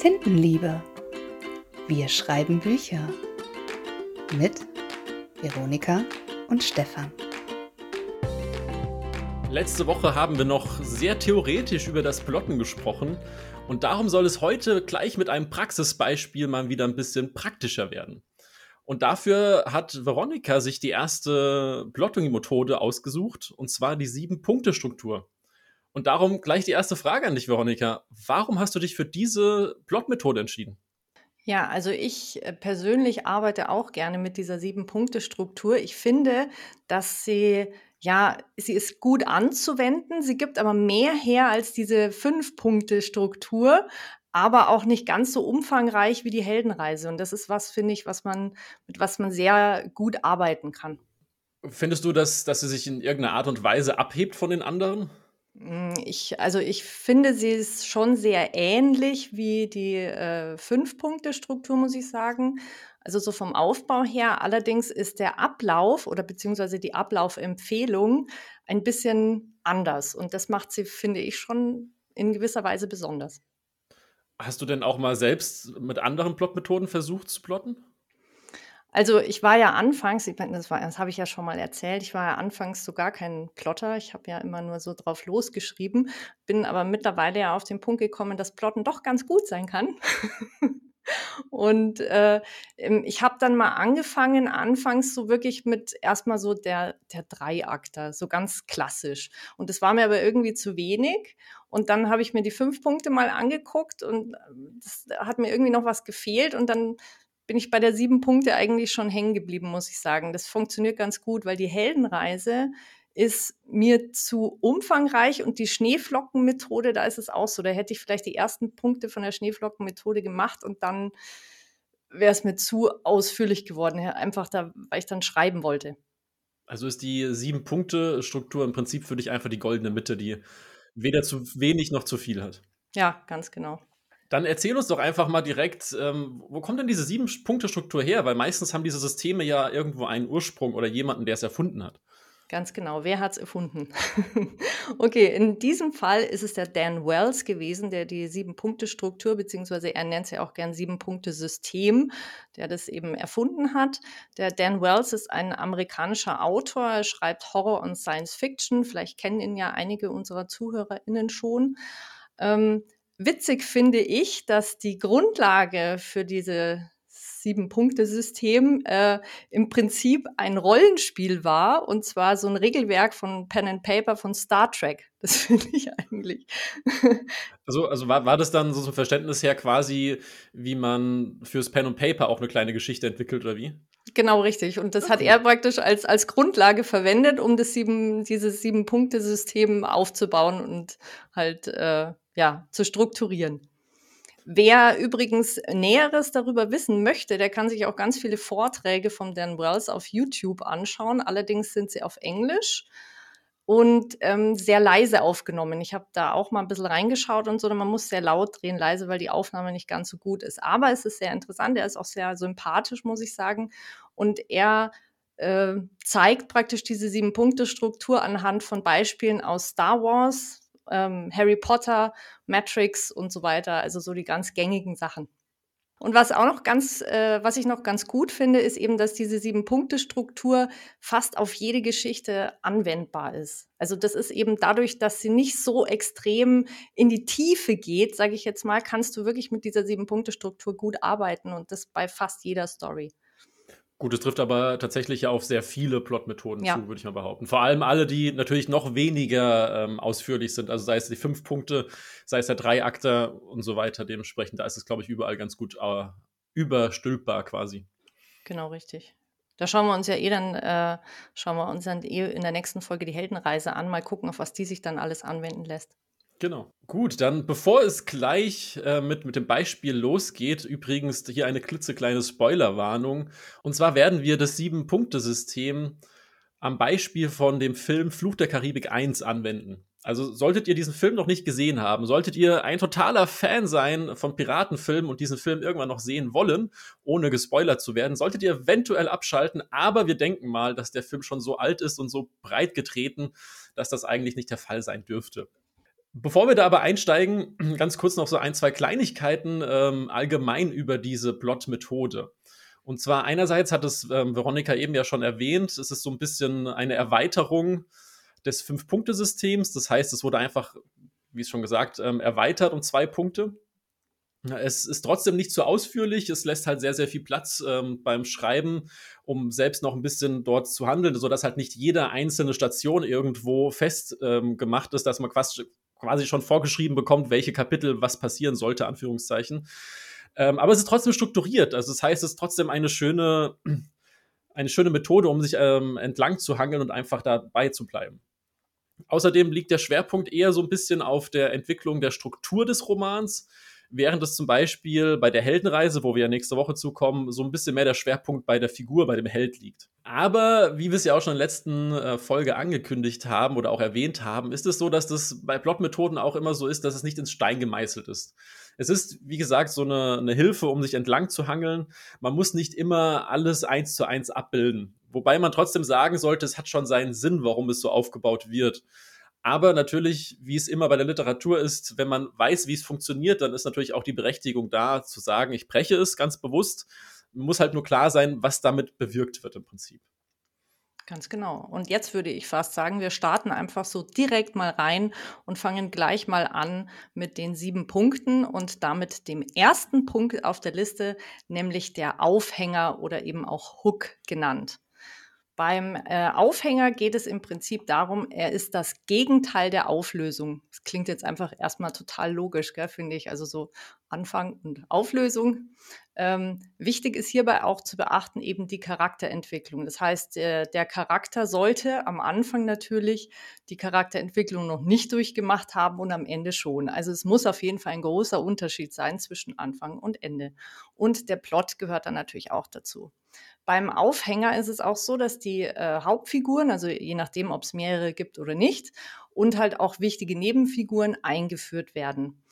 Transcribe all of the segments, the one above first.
Tintenliebe. Wir schreiben Bücher. Mit Veronika und Stefan. Letzte Woche haben wir noch sehr theoretisch über das Plotten gesprochen und darum soll es heute gleich mit einem Praxisbeispiel mal wieder ein bisschen praktischer werden. Und dafür hat Veronika sich die erste Plotting-Methode ausgesucht, und zwar die Sieben-Punkte-Struktur. Und darum gleich die erste Frage an dich, Veronika. Warum hast du dich für diese Plot-Methode entschieden? Ja, also ich äh, persönlich arbeite auch gerne mit dieser Sieben-Punkte-Struktur. Ich finde, dass sie, ja, sie ist gut anzuwenden. Sie gibt aber mehr her als diese Fünf-Punkte-Struktur aber auch nicht ganz so umfangreich wie die Heldenreise. Und das ist was, finde ich, was man, mit was man sehr gut arbeiten kann. Findest du, dass, dass sie sich in irgendeiner Art und Weise abhebt von den anderen? Hm, ich, also ich finde, sie ist schon sehr ähnlich wie die äh, Fünf-Punkte-Struktur, muss ich sagen. Also so vom Aufbau her. Allerdings ist der Ablauf oder beziehungsweise die Ablaufempfehlung ein bisschen anders. Und das macht sie, finde ich, schon in gewisser Weise besonders. Hast du denn auch mal selbst mit anderen Plotmethoden versucht zu plotten? Also ich war ja anfangs, ich meine, das, das habe ich ja schon mal erzählt, ich war ja anfangs so gar kein Plotter. Ich habe ja immer nur so drauf losgeschrieben, bin aber mittlerweile ja auf den Punkt gekommen, dass Plotten doch ganz gut sein kann. Und äh, ich habe dann mal angefangen, anfangs so wirklich mit erstmal so der, der Dreiakter, so ganz klassisch. Und das war mir aber irgendwie zu wenig. Und dann habe ich mir die fünf Punkte mal angeguckt und ähm, das hat mir irgendwie noch was gefehlt. Und dann bin ich bei der sieben Punkte eigentlich schon hängen geblieben, muss ich sagen. Das funktioniert ganz gut, weil die Heldenreise ist mir zu umfangreich und die Schneeflockenmethode, da ist es auch so. Da hätte ich vielleicht die ersten Punkte von der Schneeflockenmethode gemacht und dann wäre es mir zu ausführlich geworden, einfach da, weil ich dann schreiben wollte. Also ist die Sieben-Punkte-Struktur im Prinzip für dich einfach die goldene Mitte, die weder zu wenig noch zu viel hat. Ja, ganz genau. Dann erzähl uns doch einfach mal direkt, ähm, wo kommt denn diese Sieben-Punkte-Struktur her? Weil meistens haben diese Systeme ja irgendwo einen Ursprung oder jemanden, der es erfunden hat. Ganz genau. Wer hat es erfunden? okay, in diesem Fall ist es der Dan Wells gewesen, der die Sieben-Punkte-Struktur, beziehungsweise er nennt es ja auch gern Sieben-Punkte-System, der das eben erfunden hat. Der Dan Wells ist ein amerikanischer Autor, er schreibt Horror und Science Fiction. Vielleicht kennen ihn ja einige unserer ZuhörerInnen schon. Ähm, witzig finde ich, dass die Grundlage für diese Sieben-Punkte-System äh, im Prinzip ein Rollenspiel war und zwar so ein Regelwerk von Pen and Paper von Star Trek. Das finde ich eigentlich. Also, also war, war das dann so zum Verständnis her quasi, wie man fürs Pen and Paper auch eine kleine Geschichte entwickelt oder wie? Genau, richtig. Und das okay. hat er praktisch als, als Grundlage verwendet, um das sieben, dieses Sieben-Punkte-System aufzubauen und halt äh, ja, zu strukturieren. Wer übrigens Näheres darüber wissen möchte, der kann sich auch ganz viele Vorträge von Dan Wells auf YouTube anschauen. Allerdings sind sie auf Englisch und ähm, sehr leise aufgenommen. Ich habe da auch mal ein bisschen reingeschaut und so, man muss sehr laut drehen, leise, weil die Aufnahme nicht ganz so gut ist. Aber es ist sehr interessant, er ist auch sehr sympathisch, muss ich sagen. Und er äh, zeigt praktisch diese Sieben-Punkte-Struktur anhand von Beispielen aus Star Wars, ähm, Harry Potter, Matrix und so weiter, also so die ganz gängigen Sachen. Und was auch noch ganz, äh, was ich noch ganz gut finde, ist eben, dass diese Sieben-Punkte-Struktur fast auf jede Geschichte anwendbar ist. Also das ist eben dadurch, dass sie nicht so extrem in die Tiefe geht, sage ich jetzt mal, kannst du wirklich mit dieser Sieben-Punkte-Struktur gut arbeiten und das bei fast jeder Story. Gut, es trifft aber tatsächlich ja auf sehr viele Plotmethoden ja. zu, würde ich mal behaupten. Vor allem alle, die natürlich noch weniger ähm, ausführlich sind. Also sei es die fünf Punkte, sei es der Dreiakter und so weiter. Dementsprechend, da ist es, glaube ich, überall ganz gut äh, überstülpbar quasi. Genau, richtig. Da schauen wir uns ja eh dann, äh, schauen wir uns dann eh in der nächsten Folge die Heldenreise an, mal gucken, auf was die sich dann alles anwenden lässt. Genau. Gut, dann bevor es gleich äh, mit, mit dem Beispiel losgeht, übrigens hier eine klitzekleine Spoilerwarnung. Und zwar werden wir das Sieben-Punkte-System am Beispiel von dem Film Fluch der Karibik 1 anwenden. Also solltet ihr diesen Film noch nicht gesehen haben, solltet ihr ein totaler Fan sein von Piratenfilmen und diesen Film irgendwann noch sehen wollen, ohne gespoilert zu werden, solltet ihr eventuell abschalten, aber wir denken mal, dass der Film schon so alt ist und so breit getreten, dass das eigentlich nicht der Fall sein dürfte. Bevor wir da aber einsteigen, ganz kurz noch so ein, zwei Kleinigkeiten ähm, allgemein über diese Plot-Methode. Und zwar einerseits hat es ähm, Veronika eben ja schon erwähnt, es ist so ein bisschen eine Erweiterung des Fünf-Punkte-Systems. Das heißt, es wurde einfach, wie es schon gesagt, ähm, erweitert um zwei Punkte. Es ist trotzdem nicht zu ausführlich. Es lässt halt sehr, sehr viel Platz ähm, beim Schreiben, um selbst noch ein bisschen dort zu handeln, sodass halt nicht jede einzelne Station irgendwo fest ähm, ist, dass man quasi, quasi schon vorgeschrieben bekommt, welche Kapitel was passieren sollte, Anführungszeichen. Ähm, aber es ist trotzdem strukturiert. Also das heißt, es ist trotzdem eine schöne, eine schöne Methode, um sich ähm, entlang zu hangeln und einfach dabei zu bleiben. Außerdem liegt der Schwerpunkt eher so ein bisschen auf der Entwicklung der Struktur des Romans während es zum Beispiel bei der Heldenreise, wo wir ja nächste Woche zukommen, so ein bisschen mehr der Schwerpunkt bei der Figur, bei dem Held liegt. Aber wie wir es ja auch schon in der letzten äh, Folge angekündigt haben oder auch erwähnt haben, ist es so, dass das bei Plotmethoden auch immer so ist, dass es nicht ins Stein gemeißelt ist. Es ist, wie gesagt, so eine, eine Hilfe, um sich entlang zu hangeln. Man muss nicht immer alles eins zu eins abbilden. Wobei man trotzdem sagen sollte, es hat schon seinen Sinn, warum es so aufgebaut wird. Aber natürlich, wie es immer bei der Literatur ist, wenn man weiß, wie es funktioniert, dann ist natürlich auch die Berechtigung da, zu sagen, ich breche es ganz bewusst. Muss halt nur klar sein, was damit bewirkt wird im Prinzip. Ganz genau. Und jetzt würde ich fast sagen, wir starten einfach so direkt mal rein und fangen gleich mal an mit den sieben Punkten und damit dem ersten Punkt auf der Liste, nämlich der Aufhänger oder eben auch Hook genannt. Beim äh, Aufhänger geht es im Prinzip darum, er ist das Gegenteil der Auflösung. Das klingt jetzt einfach erstmal total logisch, finde ich. Also so Anfang und Auflösung. Ähm, wichtig ist hierbei auch zu beachten eben die Charakterentwicklung. Das heißt, der, der Charakter sollte am Anfang natürlich die Charakterentwicklung noch nicht durchgemacht haben und am Ende schon. Also es muss auf jeden Fall ein großer Unterschied sein zwischen Anfang und Ende. Und der Plot gehört dann natürlich auch dazu. Beim Aufhänger ist es auch so, dass die äh, Hauptfiguren, also je nachdem, ob es mehrere gibt oder nicht, und halt auch wichtige Nebenfiguren eingeführt werden.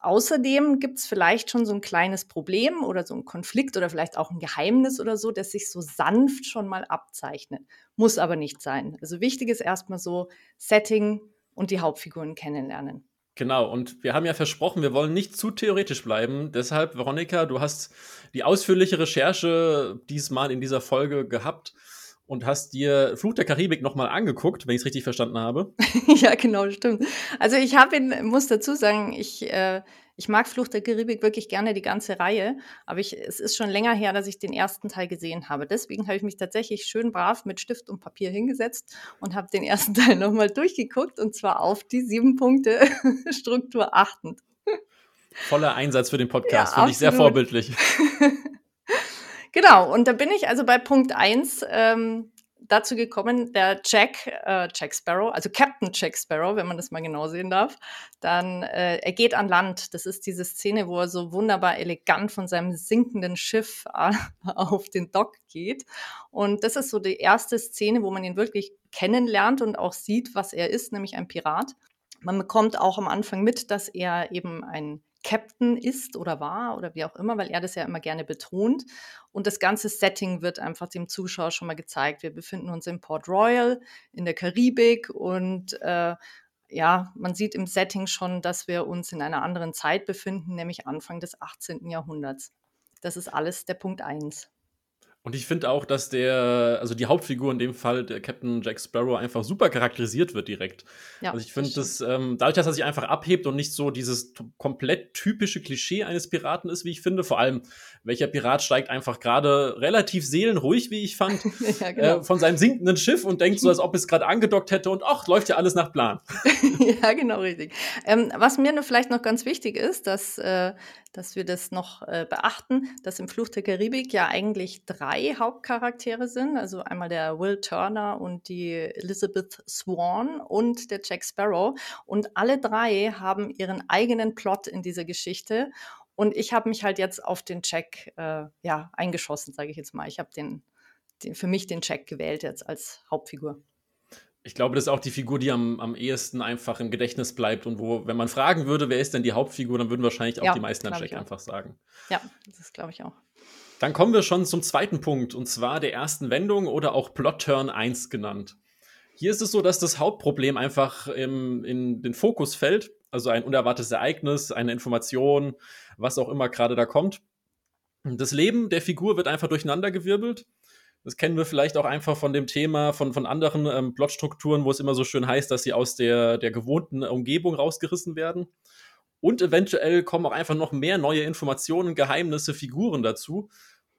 Außerdem gibt es vielleicht schon so ein kleines Problem oder so ein Konflikt oder vielleicht auch ein Geheimnis oder so, das sich so sanft schon mal abzeichnet. Muss aber nicht sein. Also wichtig ist erstmal so Setting und die Hauptfiguren kennenlernen. Genau, und wir haben ja versprochen, wir wollen nicht zu theoretisch bleiben. Deshalb, Veronika, du hast die ausführliche Recherche diesmal in dieser Folge gehabt und hast dir Fluch der Karibik nochmal angeguckt, wenn ich es richtig verstanden habe. ja, genau, stimmt. Also ich habe ihn, muss dazu sagen, ich äh, ich mag Flucht der Karibik wirklich gerne die ganze Reihe, aber ich, es ist schon länger her, dass ich den ersten Teil gesehen habe. Deswegen habe ich mich tatsächlich schön brav mit Stift und Papier hingesetzt und habe den ersten Teil nochmal durchgeguckt und zwar auf die sieben Punkte Struktur achtend. Voller Einsatz für den Podcast, ja, finde ich sehr vorbildlich. genau, und da bin ich also bei Punkt 1. Ähm, dazu gekommen, der Jack, äh, Jack Sparrow, also Captain Jack Sparrow, wenn man das mal genau sehen darf, dann, äh, er geht an Land. Das ist diese Szene, wo er so wunderbar elegant von seinem sinkenden Schiff äh, auf den Dock geht. Und das ist so die erste Szene, wo man ihn wirklich kennenlernt und auch sieht, was er ist, nämlich ein Pirat. Man bekommt auch am Anfang mit, dass er eben ein Captain ist oder war oder wie auch immer, weil er das ja immer gerne betont. Und das ganze Setting wird einfach dem Zuschauer schon mal gezeigt. Wir befinden uns in Port Royal in der Karibik und äh, ja, man sieht im Setting schon, dass wir uns in einer anderen Zeit befinden, nämlich Anfang des 18. Jahrhunderts. Das ist alles der Punkt 1. Und ich finde auch, dass der, also die Hauptfigur in dem Fall, der Captain Jack Sparrow, einfach super charakterisiert wird direkt. Ja, also ich finde das, ähm, dadurch, dass er sich einfach abhebt und nicht so dieses komplett typische Klischee eines Piraten ist, wie ich finde. Vor allem, welcher Pirat steigt einfach gerade relativ seelenruhig, wie ich fand, ja, genau. äh, von seinem sinkenden Schiff und denkt so, als ob es gerade angedockt hätte und ach, läuft ja alles nach Plan. ja, genau, richtig. Ähm, was mir nur vielleicht noch ganz wichtig ist, dass äh, dass wir das noch äh, beachten, dass im Fluch der Karibik ja eigentlich drei Hauptcharaktere sind. Also einmal der Will Turner und die Elizabeth Swan und der Jack Sparrow. Und alle drei haben ihren eigenen Plot in dieser Geschichte. Und ich habe mich halt jetzt auf den Jack äh, ja, eingeschossen, sage ich jetzt mal. Ich habe den, den, für mich den Jack gewählt jetzt als Hauptfigur. Ich glaube, das ist auch die Figur, die am, am ehesten einfach im Gedächtnis bleibt und wo, wenn man fragen würde, wer ist denn die Hauptfigur, dann würden wahrscheinlich auch ja, die meisten an Jack einfach sagen. Ja, das glaube ich auch. Dann kommen wir schon zum zweiten Punkt, und zwar der ersten Wendung oder auch Plot-Turn 1 genannt. Hier ist es so, dass das Hauptproblem einfach im, in den Fokus fällt. also ein unerwartetes Ereignis, eine Information, was auch immer gerade da kommt. Das Leben der Figur wird einfach durcheinandergewirbelt. Das kennen wir vielleicht auch einfach von dem Thema von, von anderen ähm, Plotstrukturen, wo es immer so schön heißt, dass sie aus der, der gewohnten Umgebung rausgerissen werden. Und eventuell kommen auch einfach noch mehr neue Informationen, Geheimnisse, Figuren dazu.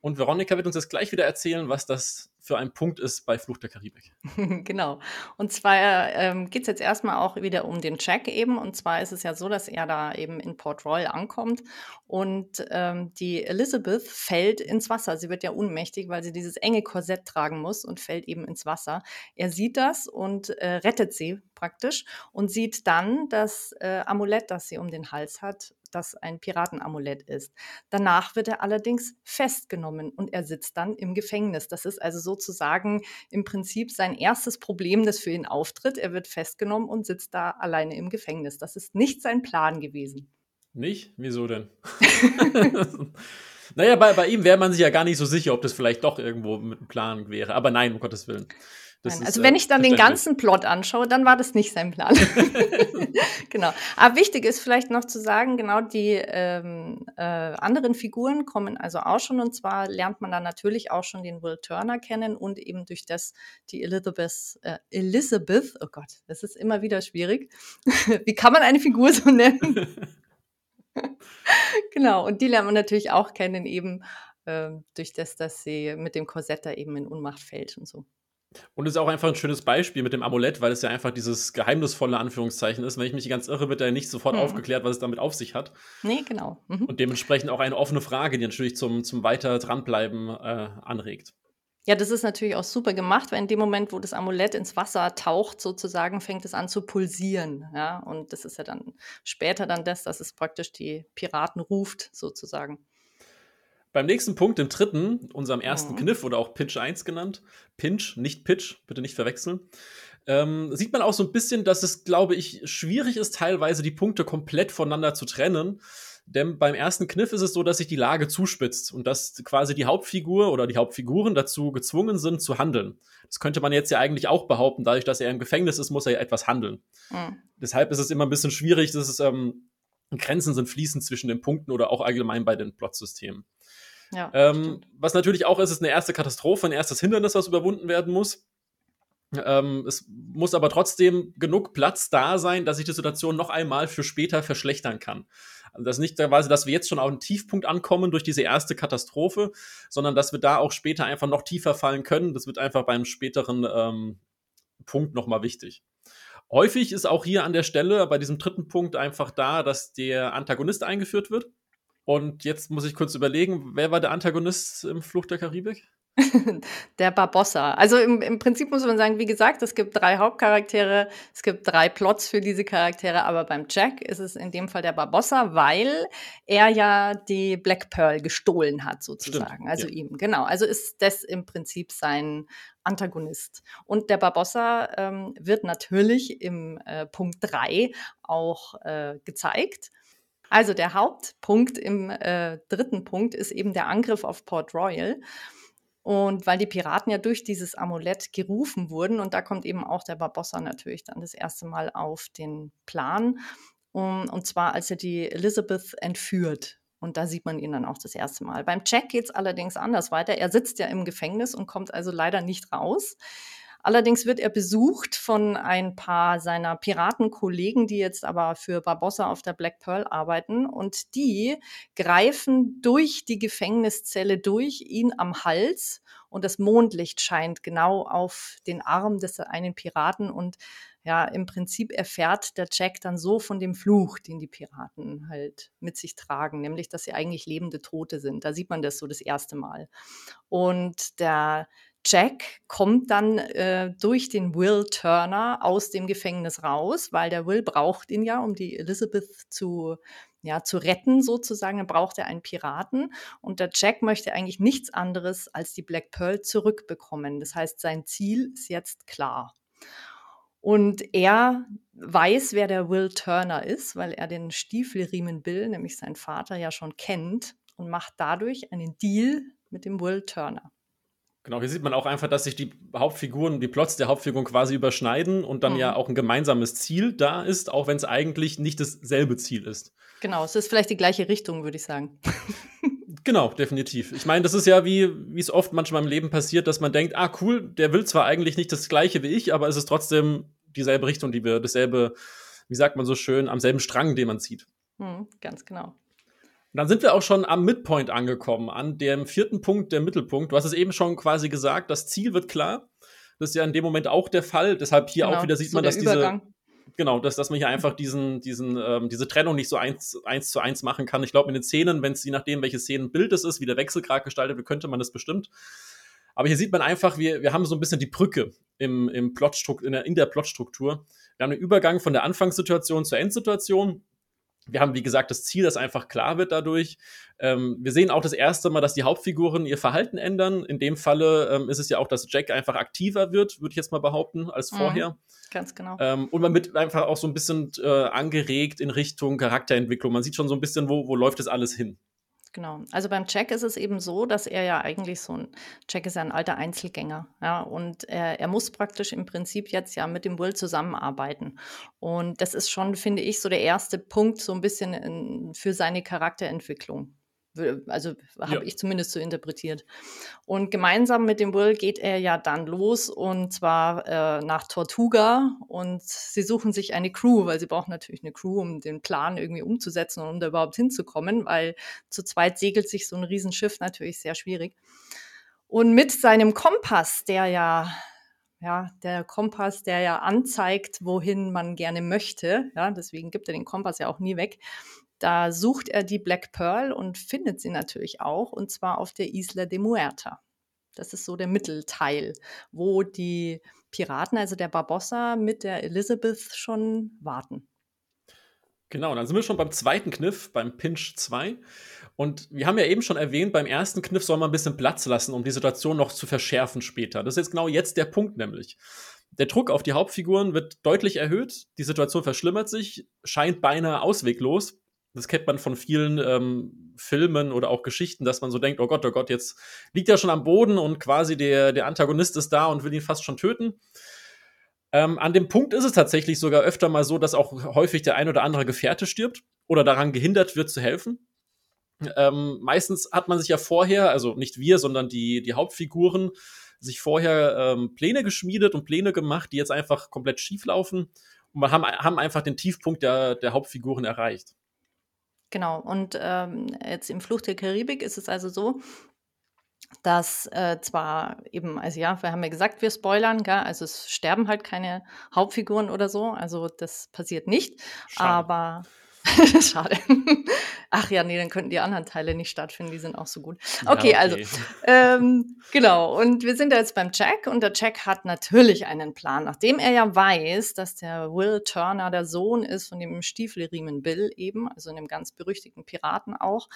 Und Veronika wird uns jetzt gleich wieder erzählen, was das für ein Punkt ist bei Fluch der Karibik. genau. Und zwar ähm, geht es jetzt erstmal auch wieder um den Jack eben. Und zwar ist es ja so, dass er da eben in Port Royal ankommt und ähm, die Elizabeth fällt ins Wasser. Sie wird ja ohnmächtig, weil sie dieses enge Korsett tragen muss und fällt eben ins Wasser. Er sieht das und äh, rettet sie praktisch und sieht dann das äh, Amulett, das sie um den Hals hat, das ein Piratenamulett ist. Danach wird er allerdings festgenommen und er sitzt dann im Gefängnis. Das ist also sozusagen im Prinzip sein erstes Problem, das für ihn auftritt. Er wird festgenommen und sitzt da alleine im Gefängnis. Das ist nicht sein Plan gewesen. Nicht? Wieso denn? naja, bei, bei ihm wäre man sich ja gar nicht so sicher, ob das vielleicht doch irgendwo mit einem Plan wäre. Aber nein, um Gottes Willen. Nein, also ist, wenn äh, ich dann den ganzen Plot anschaue, dann war das nicht sein Plan. genau. Aber wichtig ist vielleicht noch zu sagen, genau die ähm, äh, anderen Figuren kommen also auch schon und zwar lernt man dann natürlich auch schon den Will Turner kennen und eben durch das die Elizabeth, äh, Elizabeth, oh Gott, das ist immer wieder schwierig. Wie kann man eine Figur so nennen? genau, und die lernt man natürlich auch kennen eben äh, durch das, dass sie mit dem Korsett da eben in Unmacht fällt und so. Und es ist auch einfach ein schönes Beispiel mit dem Amulett, weil es ja einfach dieses geheimnisvolle Anführungszeichen ist. Wenn ich mich ganz irre, wird da nicht sofort mhm. aufgeklärt, was es damit auf sich hat. Nee, genau. Mhm. Und dementsprechend auch eine offene Frage, die natürlich zum, zum weiter dranbleiben äh, anregt. Ja, das ist natürlich auch super gemacht, weil in dem Moment, wo das Amulett ins Wasser taucht, sozusagen, fängt es an zu pulsieren. Ja? Und das ist ja dann später dann das, dass es praktisch die Piraten ruft, sozusagen. Beim nächsten Punkt, dem dritten, unserem ersten mhm. Kniff oder auch Pitch 1 genannt, Pinch, nicht Pitch, bitte nicht verwechseln, ähm, sieht man auch so ein bisschen, dass es, glaube ich, schwierig ist, teilweise die Punkte komplett voneinander zu trennen. Denn beim ersten Kniff ist es so, dass sich die Lage zuspitzt und dass quasi die Hauptfigur oder die Hauptfiguren dazu gezwungen sind zu handeln. Das könnte man jetzt ja eigentlich auch behaupten. Dadurch, dass er im Gefängnis ist, muss er ja etwas handeln. Mhm. Deshalb ist es immer ein bisschen schwierig, dass es ähm, Grenzen sind fließend zwischen den Punkten oder auch allgemein bei den Plotsystemen. Ja, ähm, was natürlich auch ist, ist eine erste Katastrophe, ein erstes Hindernis, was überwunden werden muss. Ähm, es muss aber trotzdem genug Platz da sein, dass sich die Situation noch einmal für später verschlechtern kann. Also das ist nicht quasi, dass wir jetzt schon auf einen Tiefpunkt ankommen durch diese erste Katastrophe, sondern dass wir da auch später einfach noch tiefer fallen können. Das wird einfach beim späteren ähm, Punkt nochmal wichtig. Häufig ist auch hier an der Stelle bei diesem dritten Punkt einfach da, dass der Antagonist eingeführt wird. Und jetzt muss ich kurz überlegen, wer war der Antagonist im Fluch der Karibik? der Barbossa. Also im, im, Prinzip muss man sagen, wie gesagt, es gibt drei Hauptcharaktere, es gibt drei Plots für diese Charaktere, aber beim Jack ist es in dem Fall der Barbossa, weil er ja die Black Pearl gestohlen hat, sozusagen. Stimmt, also ja. ihm, genau. Also ist das im Prinzip sein Antagonist. Und der Barbossa ähm, wird natürlich im äh, Punkt 3 auch äh, gezeigt. Also der Hauptpunkt im äh, dritten Punkt ist eben der Angriff auf Port Royal. Und weil die Piraten ja durch dieses Amulett gerufen wurden, und da kommt eben auch der Barbossa natürlich dann das erste Mal auf den Plan. Um, und zwar, als er die Elizabeth entführt. Und da sieht man ihn dann auch das erste Mal. Beim Jack geht es allerdings anders weiter. Er sitzt ja im Gefängnis und kommt also leider nicht raus. Allerdings wird er besucht von ein paar seiner Piratenkollegen, die jetzt aber für Barbossa auf der Black Pearl arbeiten. Und die greifen durch die Gefängniszelle durch, ihn am Hals. Und das Mondlicht scheint genau auf den Arm des einen Piraten. Und ja, im Prinzip erfährt der Jack dann so von dem Fluch, den die Piraten halt mit sich tragen, nämlich, dass sie eigentlich lebende Tote sind. Da sieht man das so das erste Mal. Und der Jack kommt dann äh, durch den Will Turner aus dem Gefängnis raus, weil der Will braucht ihn ja, um die Elizabeth zu, ja, zu retten sozusagen. Dann braucht er einen Piraten und der Jack möchte eigentlich nichts anderes als die Black Pearl zurückbekommen. Das heißt, sein Ziel ist jetzt klar. Und er weiß, wer der Will Turner ist, weil er den Stiefelriemen Bill, nämlich seinen Vater, ja schon kennt und macht dadurch einen Deal mit dem Will Turner. Genau, hier sieht man auch einfach, dass sich die Hauptfiguren, die Plots der Hauptfiguren quasi überschneiden und dann mhm. ja auch ein gemeinsames Ziel da ist, auch wenn es eigentlich nicht dasselbe Ziel ist. Genau, es ist vielleicht die gleiche Richtung, würde ich sagen. genau, definitiv. Ich meine, das ist ja wie es oft manchmal im Leben passiert, dass man denkt, ah cool, der will zwar eigentlich nicht das gleiche wie ich, aber es ist trotzdem dieselbe Richtung, die wir, dasselbe, wie sagt man so schön, am selben Strang, den man zieht. Mhm, ganz genau. Dann sind wir auch schon am Midpoint angekommen, an dem vierten Punkt, der Mittelpunkt. Du hast es eben schon quasi gesagt, das Ziel wird klar. Das ist ja in dem Moment auch der Fall. Deshalb hier genau, auch wieder sieht so man, dass diese. Genau, dass, dass man hier einfach diesen, diesen, ähm, diese Trennung nicht so eins, eins zu eins machen kann. Ich glaube, in den Szenen, wenn es je nachdem, welches Szenenbild es ist, wie der Wechselgrad gestaltet wird, könnte man das bestimmt. Aber hier sieht man einfach, wir, wir haben so ein bisschen die Brücke im, im Plotstruktur, in der, in der Plotstruktur. Wir haben einen Übergang von der Anfangssituation zur Endsituation wir haben, wie gesagt, das Ziel, das einfach klar wird dadurch. Ähm, wir sehen auch das erste Mal, dass die Hauptfiguren ihr Verhalten ändern. In dem Falle ähm, ist es ja auch, dass Jack einfach aktiver wird, würde ich jetzt mal behaupten, als mhm, vorher. Mhm, ganz genau. Ähm, und man wird einfach auch so ein bisschen äh, angeregt in Richtung Charakterentwicklung. Man sieht schon so ein bisschen, wo, wo läuft das alles hin. Genau. Also beim Jack ist es eben so, dass er ja eigentlich so ein, Jack ist ja ein alter Einzelgänger, ja, und er, er muss praktisch im Prinzip jetzt ja mit dem Will zusammenarbeiten. Und das ist schon, finde ich, so der erste Punkt so ein bisschen in, für seine Charakterentwicklung. Also habe ja. ich zumindest so interpretiert. Und gemeinsam mit dem Will geht er ja dann los und zwar äh, nach Tortuga und sie suchen sich eine Crew, weil sie brauchen natürlich eine Crew, um den Plan irgendwie umzusetzen und um da überhaupt hinzukommen, weil zu zweit segelt sich so ein Riesenschiff natürlich sehr schwierig. Und mit seinem Kompass, der ja ja, der Kompass, der ja anzeigt, wohin man gerne möchte. Ja, deswegen gibt er den Kompass ja auch nie weg. Da sucht er die Black Pearl und findet sie natürlich auch, und zwar auf der Isla de Muerta. Das ist so der Mittelteil, wo die Piraten, also der Barbossa mit der Elizabeth schon warten. Genau, dann sind wir schon beim zweiten Kniff, beim Pinch 2. Und wir haben ja eben schon erwähnt, beim ersten Kniff soll man ein bisschen Platz lassen, um die Situation noch zu verschärfen später. Das ist jetzt genau jetzt der Punkt nämlich. Der Druck auf die Hauptfiguren wird deutlich erhöht, die Situation verschlimmert sich, scheint beinahe ausweglos das kennt man von vielen ähm, Filmen oder auch Geschichten, dass man so denkt, oh Gott, oh Gott, jetzt liegt er schon am Boden und quasi der, der Antagonist ist da und will ihn fast schon töten. Ähm, an dem Punkt ist es tatsächlich sogar öfter mal so, dass auch häufig der ein oder andere Gefährte stirbt oder daran gehindert wird zu helfen. Ähm, meistens hat man sich ja vorher, also nicht wir, sondern die, die Hauptfiguren, sich vorher ähm, Pläne geschmiedet und Pläne gemacht, die jetzt einfach komplett schief laufen. Und wir haben, haben einfach den Tiefpunkt der, der Hauptfiguren erreicht. Genau, und ähm, jetzt im Fluch der Karibik ist es also so, dass äh, zwar eben, also ja, wir haben ja gesagt, wir spoilern, gell? also es sterben halt keine Hauptfiguren oder so, also das passiert nicht, Schade. aber Schade. Ach ja, nee, dann könnten die anderen Teile nicht stattfinden, die sind auch so gut. Okay, ja, okay. also ähm, genau. Und wir sind jetzt beim Jack und der Jack hat natürlich einen Plan, nachdem er ja weiß, dass der Will Turner der Sohn ist von dem Stiefelriemen Bill eben, also einem ganz berüchtigten Piraten auch,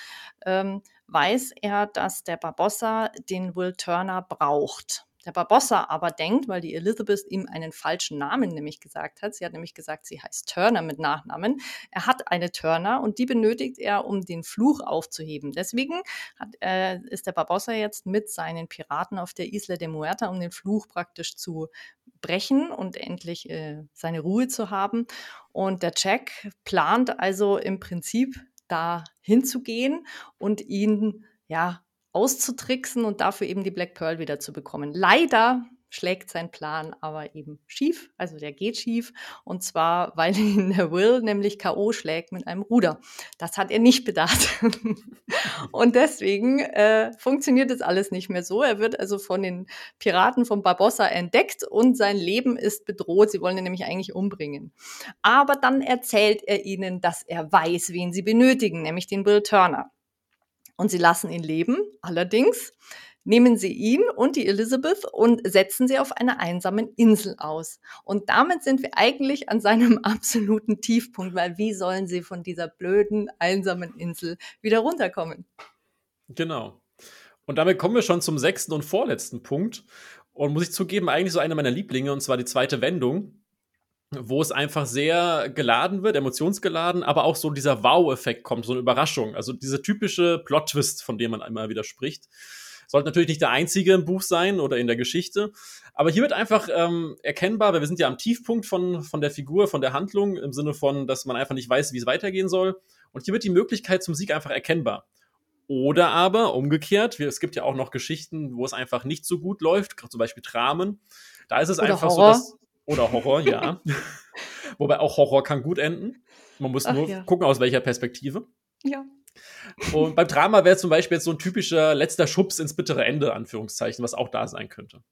ähm, weiß er, dass der Barbossa den Will Turner braucht. Der Barbossa aber denkt, weil die Elizabeth ihm einen falschen Namen nämlich gesagt hat, sie hat nämlich gesagt, sie heißt Turner mit Nachnamen, er hat eine Turner und die benötigt er, um den Fluch aufzuheben. Deswegen hat, äh, ist der Barbossa jetzt mit seinen Piraten auf der Isla de Muerta, um den Fluch praktisch zu brechen und endlich äh, seine Ruhe zu haben. Und der Jack plant also im Prinzip da hinzugehen und ihn ja auszutricksen und dafür eben die Black Pearl wieder zu bekommen. Leider schlägt sein Plan aber eben schief, also der geht schief und zwar, weil ihn der Will nämlich K.O. schlägt mit einem Ruder. Das hat er nicht bedacht. und deswegen äh, funktioniert das alles nicht mehr so. Er wird also von den Piraten von Barbossa entdeckt und sein Leben ist bedroht. Sie wollen ihn nämlich eigentlich umbringen. Aber dann erzählt er ihnen, dass er weiß, wen sie benötigen, nämlich den Will Turner und sie lassen ihn leben. Allerdings nehmen sie ihn und die Elizabeth und setzen sie auf einer einsamen Insel aus. Und damit sind wir eigentlich an seinem absoluten Tiefpunkt, weil wie sollen sie von dieser blöden, einsamen Insel wieder runterkommen? Genau. Und damit kommen wir schon zum sechsten und vorletzten Punkt. Und muss ich zugeben, eigentlich so einer meiner Lieblinge, und zwar die zweite Wendung wo es einfach sehr geladen wird, emotionsgeladen, aber auch so dieser Wow-Effekt kommt, so eine Überraschung. Also diese typische Plot-Twist, von dem man einmal wieder spricht. Sollte natürlich nicht der einzige im Buch sein oder in der Geschichte. Aber hier wird einfach ähm, erkennbar, weil wir sind ja am Tiefpunkt von, von der Figur, von der Handlung, im Sinne von, dass man einfach nicht weiß, wie es weitergehen soll. Und hier wird die Möglichkeit zum Sieg einfach erkennbar. Oder aber umgekehrt, es gibt ja auch noch Geschichten, wo es einfach nicht so gut läuft, zum Beispiel Dramen. Da ist es Oder einfach Horror. so, dass. Oder Horror, ja. Wobei auch Horror kann gut enden. Man muss Ach nur ja. gucken, aus welcher Perspektive. Ja. Und beim Drama wäre zum Beispiel jetzt so ein typischer letzter Schubs ins bittere Ende, Anführungszeichen, was auch da sein könnte.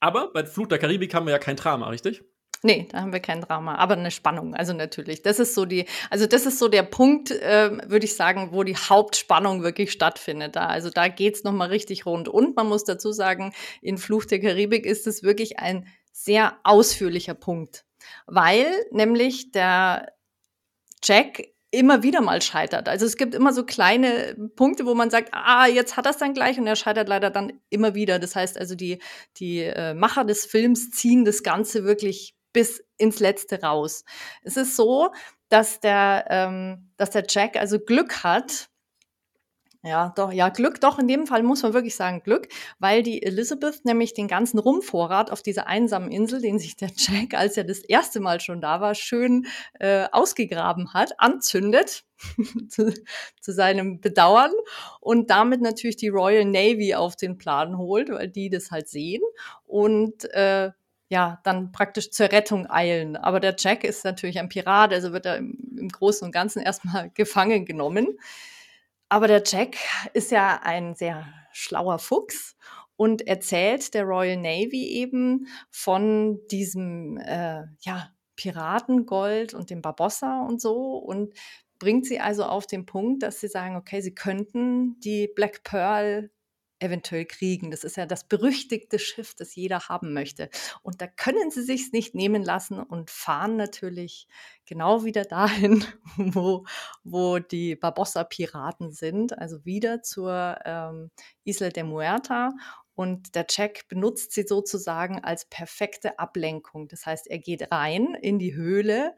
Aber bei Flut der Karibik haben wir ja kein Drama, richtig? Nee, da haben wir kein Drama, aber eine Spannung. Also natürlich, das ist so die, also das ist so der Punkt, ähm, würde ich sagen, wo die Hauptspannung wirklich stattfindet. Da, also da geht's noch mal richtig rund. Und man muss dazu sagen, in Fluch der Karibik ist es wirklich ein sehr ausführlicher Punkt, weil nämlich der Jack immer wieder mal scheitert. Also es gibt immer so kleine Punkte, wo man sagt, ah, jetzt hat er es dann gleich und er scheitert leider dann immer wieder. Das heißt also, die, die äh, Macher des Films ziehen das Ganze wirklich bis ins Letzte raus. Es ist so, dass der, ähm, dass der Jack also Glück hat. Ja, doch, ja, Glück, doch, in dem Fall muss man wirklich sagen Glück, weil die Elizabeth nämlich den ganzen Rumvorrat auf dieser einsamen Insel, den sich der Jack, als er das erste Mal schon da war, schön äh, ausgegraben hat, anzündet, zu, zu seinem Bedauern und damit natürlich die Royal Navy auf den Plan holt, weil die das halt sehen und äh, ja, dann praktisch zur Rettung eilen. Aber der Jack ist natürlich ein Pirat, also wird er im, im Großen und Ganzen erstmal gefangen genommen. Aber der Jack ist ja ein sehr schlauer Fuchs und erzählt der Royal Navy eben von diesem äh, ja, Piratengold und dem Barbossa und so und bringt sie also auf den Punkt, dass sie sagen, okay, sie könnten die Black Pearl eventuell kriegen. Das ist ja das berüchtigte Schiff, das jeder haben möchte. Und da können sie sich nicht nehmen lassen und fahren natürlich genau wieder dahin, wo, wo die Barbossa-Piraten sind, also wieder zur ähm, Isla de Muerta. Und der Jack benutzt sie sozusagen als perfekte Ablenkung. Das heißt, er geht rein in die Höhle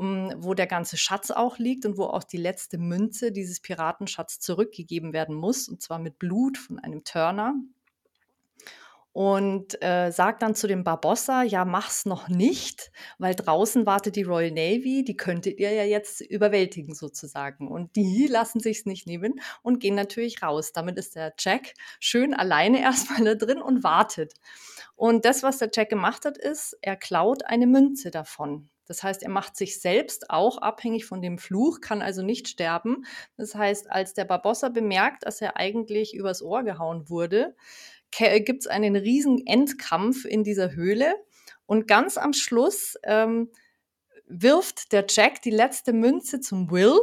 wo der ganze Schatz auch liegt und wo auch die letzte Münze dieses Piratenschatz zurückgegeben werden muss, und zwar mit Blut von einem Turner. Und äh, sagt dann zu dem Barbossa, ja, mach's noch nicht, weil draußen wartet die Royal Navy, die könntet ihr ja jetzt überwältigen sozusagen. Und die lassen sich's nicht nehmen und gehen natürlich raus. Damit ist der Jack schön alleine erstmal da drin und wartet. Und das, was der Jack gemacht hat, ist, er klaut eine Münze davon. Das heißt, er macht sich selbst auch abhängig von dem Fluch, kann also nicht sterben. Das heißt, als der Barbossa bemerkt, dass er eigentlich übers Ohr gehauen wurde, gibt es einen riesen Endkampf in dieser Höhle. Und ganz am Schluss ähm, wirft der Jack die letzte Münze zum Will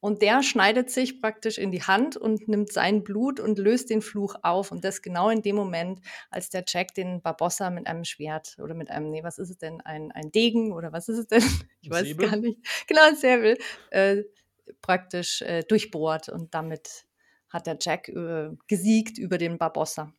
und der schneidet sich praktisch in die Hand und nimmt sein Blut und löst den Fluch auf. Und das genau in dem Moment, als der Jack den Barbossa mit einem Schwert oder mit einem, nee, was ist es denn? Ein, ein Degen oder was ist es denn? Ich weiß Säbel? gar nicht. Genau, ein Säbel. Äh, praktisch äh, durchbohrt. Und damit hat der Jack äh, gesiegt über den Barbossa.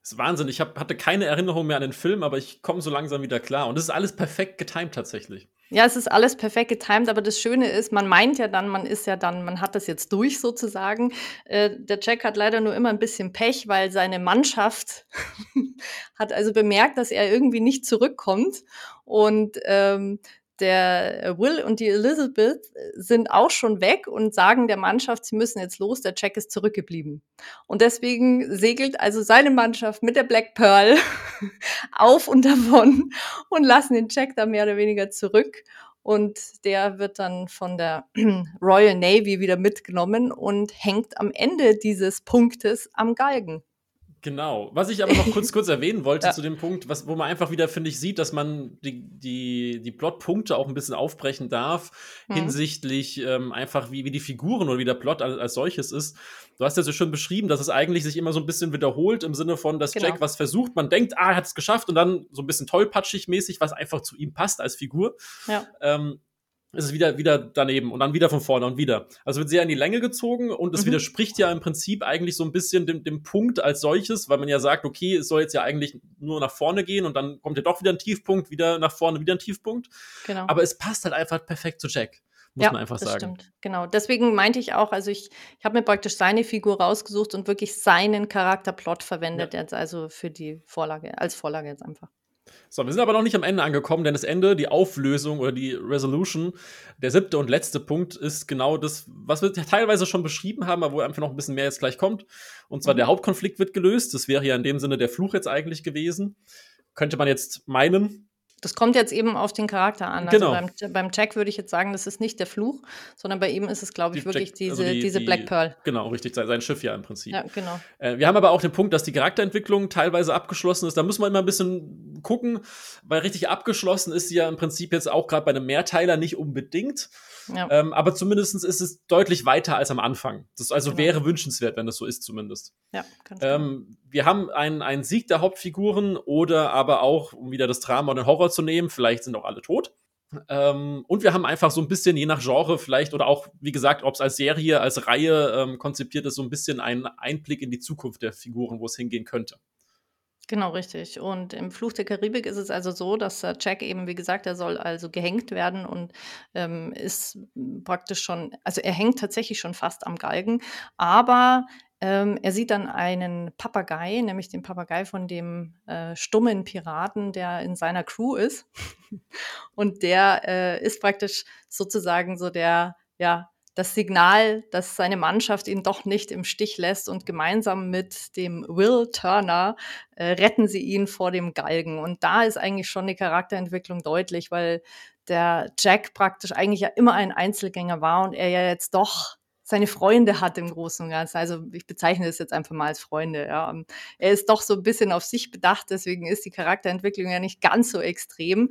Das ist Wahnsinn. Ich hab, hatte keine Erinnerung mehr an den Film, aber ich komme so langsam wieder klar. Und das ist alles perfekt getimt tatsächlich. Ja, es ist alles perfekt getimt, aber das Schöne ist, man meint ja dann, man ist ja dann, man hat das jetzt durch sozusagen. Äh, der Jack hat leider nur immer ein bisschen Pech, weil seine Mannschaft hat also bemerkt, dass er irgendwie nicht zurückkommt und ähm, der Will und die Elizabeth sind auch schon weg und sagen der Mannschaft, sie müssen jetzt los, der Jack ist zurückgeblieben. Und deswegen segelt also seine Mannschaft mit der Black Pearl auf und davon und lassen den Jack da mehr oder weniger zurück. Und der wird dann von der Royal Navy wieder mitgenommen und hängt am Ende dieses Punktes am Galgen. Genau. Was ich aber noch kurz, kurz erwähnen wollte Ja. zu dem Punkt, was, wo man einfach wieder, finde ich, sieht, dass man die, die, die Plotpunkte auch ein bisschen aufbrechen darf, Mhm. hinsichtlich ähm, einfach, wie, wie die Figuren oder wie der Plot als, als solches ist. Du hast ja so schön beschrieben, dass es eigentlich sich immer so ein bisschen wiederholt, im Sinne von, dass Genau. Jack was versucht, man denkt, ah, er hat es geschafft und dann so ein bisschen tollpatschig mäßig, was einfach zu ihm passt als Figur. Ja. Ähm, ist es wieder, wieder daneben und dann wieder von vorne und wieder. Also wird sehr in die Länge gezogen und es Mhm. widerspricht ja im Prinzip eigentlich so ein bisschen dem, dem Punkt als solches, weil man ja sagt, okay, es soll jetzt ja eigentlich nur nach vorne gehen und dann kommt ja doch wieder ein Tiefpunkt, wieder nach vorne, wieder ein Tiefpunkt. Genau. Aber es passt halt einfach perfekt zu Jack. Muss ja, man einfach das sagen. Stimmt, genau. Deswegen meinte ich auch, also ich, ich habe mir praktisch seine Figur rausgesucht und wirklich seinen Charakterplot verwendet, ja. jetzt also für die Vorlage, als Vorlage jetzt einfach. So, wir sind aber noch nicht am Ende angekommen, denn das Ende, die Auflösung oder die Resolution, der siebte und letzte Punkt ist genau das, was wir teilweise schon beschrieben haben, aber wo einfach noch ein bisschen mehr jetzt gleich kommt. Und zwar mhm. der Hauptkonflikt wird gelöst. Das wäre ja in dem Sinne der Fluch jetzt eigentlich gewesen. Könnte man jetzt meinen, das kommt jetzt eben auf den Charakter an. Also genau. Also beim, beim Jack würde ich jetzt sagen, das ist nicht der Fluch, sondern bei ihm ist es, glaube ich, die wirklich Jack, diese, also die, diese die, Black Pearl. Genau, richtig, sein Schiff ja im Prinzip. Ja, genau. Äh, wir haben aber auch den Punkt, dass die Charakterentwicklung teilweise abgeschlossen ist. Da muss man immer ein bisschen gucken, weil richtig abgeschlossen ist sie ja im Prinzip jetzt auch gerade bei einem Mehrteiler nicht unbedingt. Ja. Ähm, aber zumindest ist es deutlich weiter als am Anfang. Das also genau. wäre wünschenswert, wenn das so ist, zumindest. Ja, ähm, Wir haben einen, einen Sieg der Hauptfiguren oder aber auch, um wieder das Drama und den Horror zu nehmen, vielleicht sind auch alle tot. Ähm, und wir haben einfach so ein bisschen, je nach Genre vielleicht, oder auch, wie gesagt, ob es als Serie, als Reihe ähm, konzipiert ist, so ein bisschen einen Einblick in die Zukunft der Figuren, wo es hingehen könnte. Genau, richtig. Und im Fluch der Karibik ist es also so, dass äh, Jack eben, wie gesagt, er soll also gehängt werden und ähm, ist praktisch schon, also er hängt tatsächlich schon fast am Galgen, aber ähm, er sieht dann einen Papagei, nämlich den Papagei von dem äh, stummen Piraten, der in seiner Crew ist. und der äh, ist praktisch sozusagen so der, ja, das Signal, dass seine Mannschaft ihn doch nicht im Stich lässt und gemeinsam mit dem Will Turner äh, retten sie ihn vor dem Galgen. Und da ist eigentlich schon die Charakterentwicklung deutlich, weil der Jack praktisch eigentlich ja immer ein Einzelgänger war und er ja jetzt doch seine Freunde hat im Großen und Ganzen. Also ich bezeichne das jetzt einfach mal als Freunde. Ja. Er ist doch so ein bisschen auf sich bedacht, deswegen ist die Charakterentwicklung ja nicht ganz so extrem.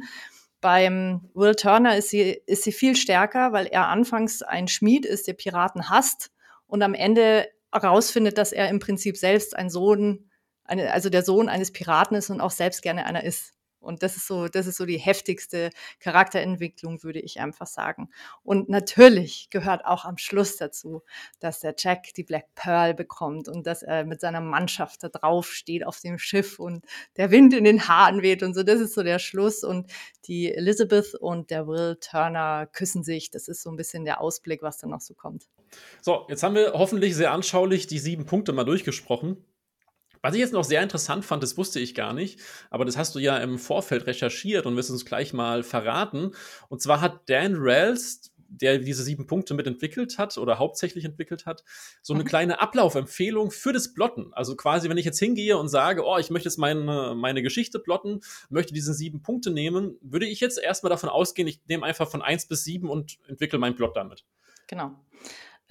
Beim Will Turner ist sie, ist sie viel stärker, weil er anfangs ein Schmied ist, der Piraten hasst und am Ende herausfindet, dass er im Prinzip selbst ein Sohn, eine, also der Sohn eines Piraten ist und auch selbst gerne einer ist. Und das ist so, das ist so die heftigste Charakterentwicklung, würde ich einfach sagen. Und natürlich gehört auch am Schluss dazu, dass der Jack die Black Pearl bekommt und dass er mit seiner Mannschaft da drauf steht auf dem Schiff und der Wind in den Haaren weht und so. Das ist so der Schluss. Und die Elizabeth und der Will Turner küssen sich. Das ist so ein bisschen der Ausblick, was dann noch so kommt. So, jetzt haben wir hoffentlich sehr anschaulich die sieben Punkte mal durchgesprochen. Was ich jetzt noch sehr interessant fand, das wusste ich gar nicht, aber das hast du ja im Vorfeld recherchiert und wirst uns gleich mal verraten. Und zwar hat Dan Rels, der diese sieben Punkte mitentwickelt hat oder hauptsächlich entwickelt hat, so eine mhm. kleine Ablaufempfehlung für das Plotten. Also quasi, wenn ich jetzt hingehe und sage, oh, ich möchte jetzt meine, meine Geschichte plotten, möchte diese sieben Punkte nehmen, würde ich jetzt erstmal davon ausgehen, ich nehme einfach von eins bis sieben und entwickle meinen Plot damit. Genau.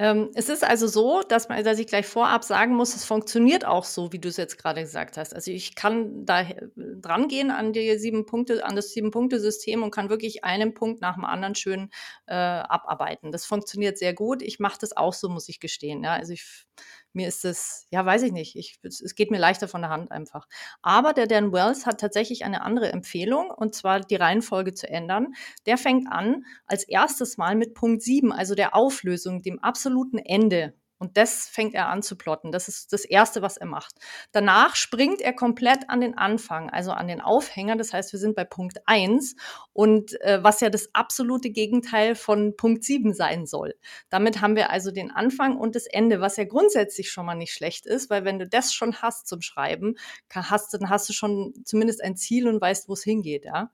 Ähm, es ist also so, dass, man, dass ich gleich vorab sagen muss, es funktioniert auch so, wie du es jetzt gerade gesagt hast. Also ich kann da dran gehen an die sieben Punkte, an das Sieben-Punkte-System und kann wirklich einen Punkt nach dem anderen schön äh, abarbeiten. Das funktioniert sehr gut. Ich mache das auch so, muss ich gestehen. Ja? Also ich mir ist es, ja, weiß ich nicht, ich, es geht mir leichter von der Hand einfach. Aber der Dan Wells hat tatsächlich eine andere Empfehlung, und zwar die Reihenfolge zu ändern. Der fängt an als erstes Mal mit Punkt 7, also der Auflösung, dem absoluten Ende und das fängt er an zu plotten. Das ist das Erste, was er macht. Danach springt er komplett an den Anfang, also an den Aufhänger. Das heißt, wir sind bei Punkt 1 und äh, was ja das absolute Gegenteil von Punkt 7 sein soll. Damit haben wir also den Anfang und das Ende, was ja grundsätzlich schon mal nicht schlecht ist, weil wenn du das schon hast zum Schreiben, hast, dann hast du schon zumindest ein Ziel und weißt, wo es hingeht, ja.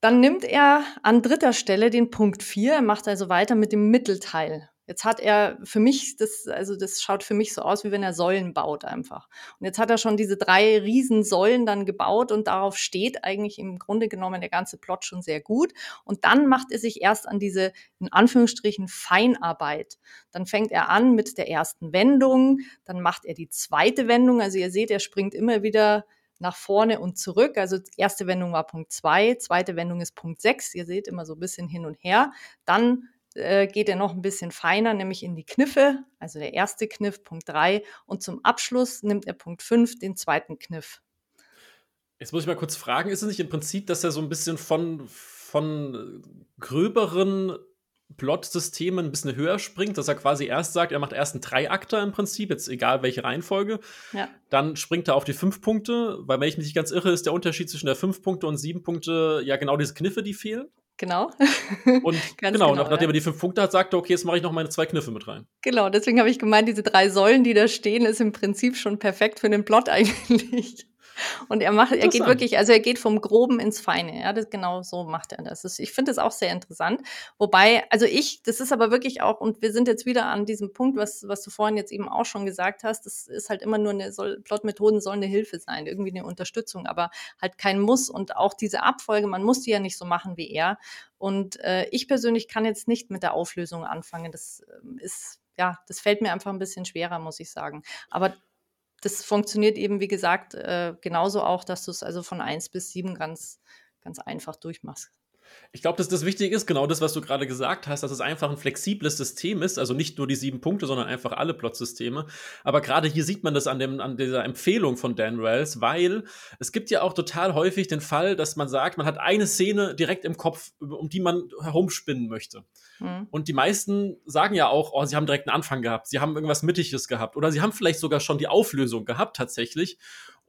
Dann nimmt er an dritter Stelle den Punkt 4, er macht also weiter mit dem Mittelteil. Jetzt hat er für mich, das, also das schaut für mich so aus, wie wenn er Säulen baut einfach. Und jetzt hat er schon diese drei Riesensäulen dann gebaut und darauf steht eigentlich im Grunde genommen der ganze Plot schon sehr gut. Und dann macht er sich erst an diese, in Anführungsstrichen, Feinarbeit. Dann fängt er an mit der ersten Wendung, dann macht er die zweite Wendung. Also ihr seht, er springt immer wieder nach vorne und zurück. Also erste Wendung war Punkt zwei, zweite Wendung ist Punkt sechs. Ihr seht immer so ein bisschen hin und her. Dann äh, geht er noch ein bisschen feiner, nämlich in die Kniffe, also der erste Kniff, Punkt 3. Und zum Abschluss nimmt er Punkt 5, den zweiten Kniff. Jetzt muss ich mal kurz fragen, ist es nicht im Prinzip, dass er so ein bisschen von, von gröberen Plot-Systemen ein bisschen höher springt, dass er quasi erst sagt, er macht erst einen Dreiakter im Prinzip, jetzt egal welche Reihenfolge. Ja. Dann springt er auf die fünf Punkte, weil wenn ich mich nicht ganz irre, ist der Unterschied zwischen der fünf Punkte und sieben Punkte ja genau diese Kniffe, die fehlen. Genau. Und genau, genau, nachdem er die fünf Punkte hat, sagt er, okay, jetzt mache ich noch meine zwei Kniffe mit rein. Genau, deswegen habe ich gemeint, diese drei Säulen, die da stehen, ist im Prinzip schon perfekt für den Plot eigentlich. Und er macht, er geht wirklich, also er geht vom Groben ins Feine. Ja, das, genau so macht er das. Ich finde das auch sehr interessant. Wobei, also ich, das ist aber wirklich auch, und wir sind jetzt wieder an diesem Punkt, was, was du vorhin jetzt eben auch schon gesagt hast, das ist halt immer nur eine, soll, Plotmethoden sollen eine Hilfe sein, irgendwie eine Unterstützung, aber halt kein Muss. Und auch diese Abfolge, man muss die ja nicht so machen wie er. Und äh, ich persönlich kann jetzt nicht mit der Auflösung anfangen. Das äh, ist ja, das fällt mir einfach ein bisschen schwerer, muss ich sagen. Aber das funktioniert eben, wie gesagt, äh, genauso auch, dass du es also von 1 bis 7 ganz, ganz einfach durchmachst. Ich glaube, dass das wichtig ist, genau das, was du gerade gesagt hast, dass es einfach ein flexibles System ist, also nicht nur die sieben Punkte, sondern einfach alle Plotsysteme. Aber gerade hier sieht man das an, dem, an dieser Empfehlung von Dan Wells, weil es gibt ja auch total häufig den Fall, dass man sagt, man hat eine Szene direkt im Kopf, um die man herumspinnen möchte. Mhm. Und die meisten sagen ja auch, oh, sie haben direkt einen Anfang gehabt, sie haben irgendwas Mittiges gehabt oder sie haben vielleicht sogar schon die Auflösung gehabt tatsächlich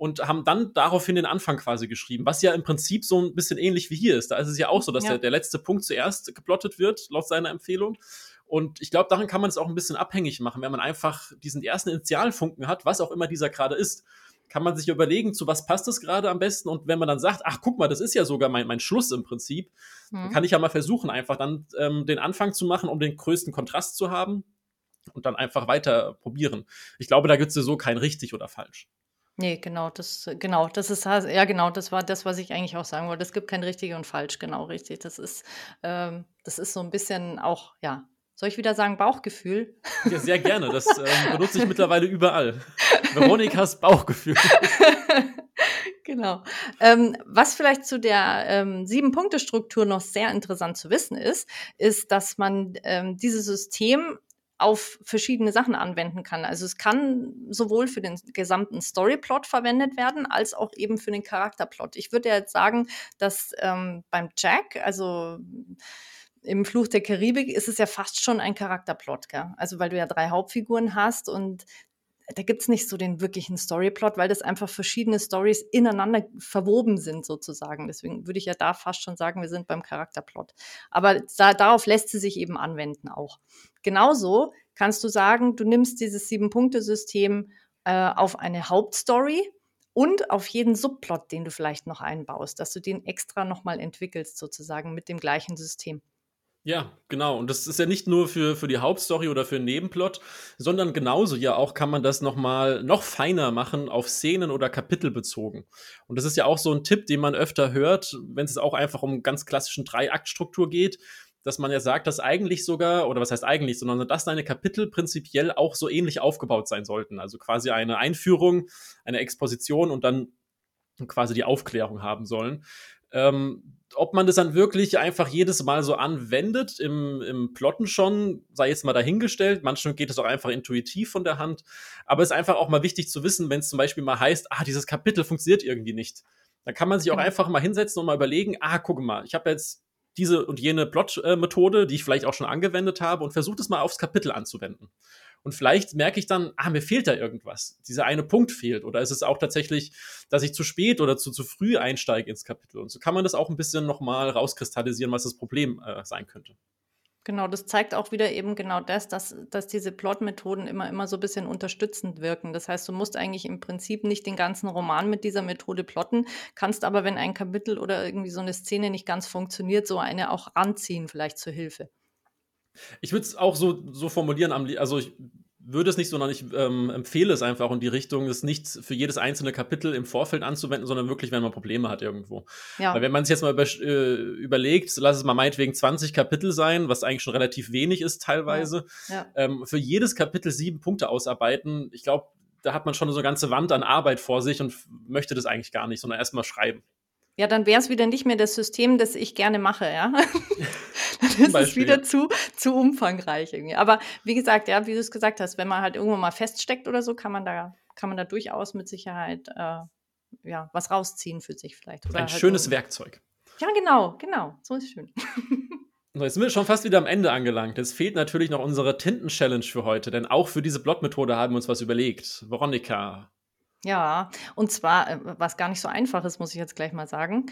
und haben dann daraufhin den Anfang quasi geschrieben, was ja im Prinzip so ein bisschen ähnlich wie hier ist. Da ist es ja auch so, dass ja. der, der letzte Punkt zuerst geplottet wird, laut seiner Empfehlung. Und ich glaube, daran kann man es auch ein bisschen abhängig machen, wenn man einfach diesen ersten Initialfunken hat, was auch immer dieser gerade ist kann man sich überlegen, zu was passt es gerade am besten. Und wenn man dann sagt, ach, guck mal, das ist ja sogar mein, mein Schluss im Prinzip, mhm. dann kann ich ja mal versuchen, einfach dann ähm, den Anfang zu machen, um den größten Kontrast zu haben und dann einfach weiter probieren. Ich glaube, da gibt es so kein richtig oder falsch. Nee, genau, das genau, das ist ja genau, das war das, was ich eigentlich auch sagen wollte. Es gibt kein richtig und falsch, genau richtig. Das ist, ähm, das ist so ein bisschen auch, ja, soll ich wieder sagen Bauchgefühl? Ja, sehr gerne. Das ähm, benutze ich mittlerweile überall. Veronikas Bauchgefühl. genau. Ähm, was vielleicht zu der ähm, Sieben-Punkte-Struktur noch sehr interessant zu wissen ist, ist, dass man ähm, dieses System auf verschiedene Sachen anwenden kann. Also es kann sowohl für den gesamten Storyplot verwendet werden, als auch eben für den Charakterplot. Ich würde jetzt sagen, dass ähm, beim Jack, also im Fluch der Karibik, ist es ja fast schon ein Charakterplot, gell? Also weil du ja drei Hauptfiguren hast und da gibt es nicht so den wirklichen Storyplot, weil das einfach verschiedene Stories ineinander verwoben sind, sozusagen. Deswegen würde ich ja da fast schon sagen, wir sind beim Charakterplot. Aber da, darauf lässt sie sich eben anwenden auch. Genauso kannst du sagen, du nimmst dieses Sieben-Punkte-System äh, auf eine Hauptstory und auf jeden Subplot, den du vielleicht noch einbaust, dass du den extra nochmal entwickelst, sozusagen mit dem gleichen System. Ja, genau. Und das ist ja nicht nur für, für die Hauptstory oder für den Nebenplot, sondern genauso ja auch kann man das nochmal noch feiner machen auf Szenen oder Kapitel bezogen. Und das ist ja auch so ein Tipp, den man öfter hört, wenn es auch einfach um ganz klassischen Drei-Akt-Struktur geht, dass man ja sagt, dass eigentlich sogar, oder was heißt eigentlich, sondern dass deine Kapitel prinzipiell auch so ähnlich aufgebaut sein sollten. Also quasi eine Einführung, eine Exposition und dann quasi die Aufklärung haben sollen. Ähm, ob man das dann wirklich einfach jedes Mal so anwendet, im, im Plotten schon, sei jetzt mal dahingestellt. Manchmal geht es auch einfach intuitiv von der Hand. Aber es ist einfach auch mal wichtig zu wissen, wenn es zum Beispiel mal heißt, ah, dieses Kapitel funktioniert irgendwie nicht. Dann kann man sich auch genau. einfach mal hinsetzen und mal überlegen, ah, guck mal, ich habe jetzt diese und jene Plot-Methode, die ich vielleicht auch schon angewendet habe und versuche das mal aufs Kapitel anzuwenden. Und vielleicht merke ich dann, ah, mir fehlt da irgendwas. Dieser eine Punkt fehlt. Oder ist es auch tatsächlich, dass ich zu spät oder zu, zu früh einsteige ins Kapitel? Und so kann man das auch ein bisschen nochmal rauskristallisieren, was das Problem äh, sein könnte. Genau, das zeigt auch wieder eben genau das, dass, dass diese Plot-Methoden immer, immer so ein bisschen unterstützend wirken. Das heißt, du musst eigentlich im Prinzip nicht den ganzen Roman mit dieser Methode plotten, kannst aber, wenn ein Kapitel oder irgendwie so eine Szene nicht ganz funktioniert, so eine auch ranziehen, vielleicht zur Hilfe. Ich würde es auch so, so formulieren, also ich würde es nicht, sondern ich ähm, empfehle es einfach in die Richtung, es nicht für jedes einzelne Kapitel im Vorfeld anzuwenden, sondern wirklich, wenn man Probleme hat irgendwo. Ja. Weil wenn man sich jetzt mal über, äh, überlegt, lass es mal meinetwegen 20 Kapitel sein, was eigentlich schon relativ wenig ist teilweise, ja. Ja. Ähm, für jedes Kapitel sieben Punkte ausarbeiten, ich glaube, da hat man schon so eine ganze Wand an Arbeit vor sich und möchte das eigentlich gar nicht, sondern erstmal schreiben. Ja, dann wäre es wieder nicht mehr das System, das ich gerne mache, ja. dann ist es wieder zu, zu umfangreich irgendwie. Aber wie gesagt, ja, wie du es gesagt hast, wenn man halt irgendwo mal feststeckt oder so, kann man da, kann man da durchaus mit Sicherheit äh, ja, was rausziehen für sich vielleicht. Oder Ein halt schönes so. Werkzeug. Ja, genau, genau. So ist schön. So, jetzt sind wir schon fast wieder am Ende angelangt. Es fehlt natürlich noch unsere Tinten-Challenge für heute, denn auch für diese Blot-Methode haben wir uns was überlegt. Veronika, ja, und zwar, äh, was gar nicht so einfach ist, muss ich jetzt gleich mal sagen.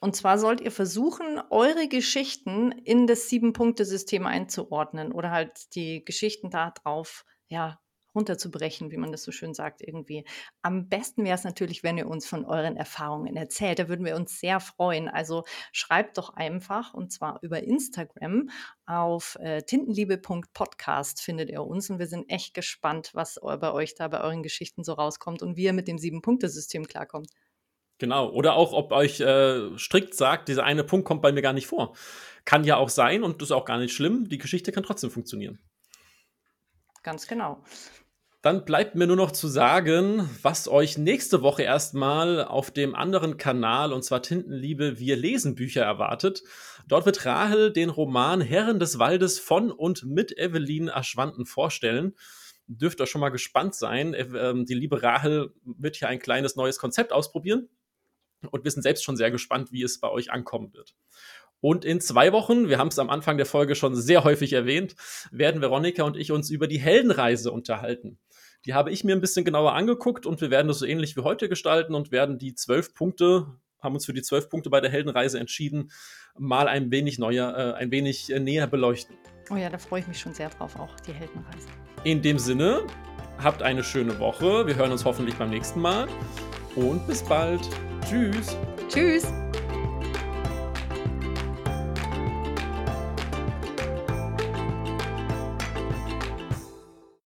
Und zwar sollt ihr versuchen, eure Geschichten in das Sieben-Punkte-System einzuordnen oder halt die Geschichten da drauf, ja, runterzubrechen, wie man das so schön sagt, irgendwie. Am besten wäre es natürlich, wenn ihr uns von euren Erfahrungen erzählt. Da würden wir uns sehr freuen. Also schreibt doch einfach und zwar über Instagram auf äh, tintenliebe.podcast findet ihr uns und wir sind echt gespannt, was bei euch da bei euren Geschichten so rauskommt und wie ihr mit dem Sieben-Punkte-System klarkommt. Genau. Oder auch, ob euch äh, strikt sagt, dieser eine Punkt kommt bei mir gar nicht vor. Kann ja auch sein und ist auch gar nicht schlimm. Die Geschichte kann trotzdem funktionieren. Ganz genau. Dann bleibt mir nur noch zu sagen, was euch nächste Woche erstmal auf dem anderen Kanal, und zwar Tintenliebe, wir lesen Bücher erwartet. Dort wird Rahel den Roman Herren des Waldes von und mit Evelyn Aschwanden vorstellen. Dürft ihr schon mal gespannt sein. Ähm, die liebe Rahel wird hier ein kleines neues Konzept ausprobieren. Und wir sind selbst schon sehr gespannt, wie es bei euch ankommen wird. Und in zwei Wochen, wir haben es am Anfang der Folge schon sehr häufig erwähnt, werden Veronika und ich uns über die Heldenreise unterhalten. Die habe ich mir ein bisschen genauer angeguckt und wir werden das so ähnlich wie heute gestalten und werden die zwölf Punkte, haben uns für die zwölf Punkte bei der Heldenreise entschieden, mal ein wenig neuer, äh, ein wenig äh, näher beleuchten. Oh ja, da freue ich mich schon sehr drauf, auch die Heldenreise. In dem Sinne, habt eine schöne Woche. Wir hören uns hoffentlich beim nächsten Mal und bis bald. Tschüss. Tschüss.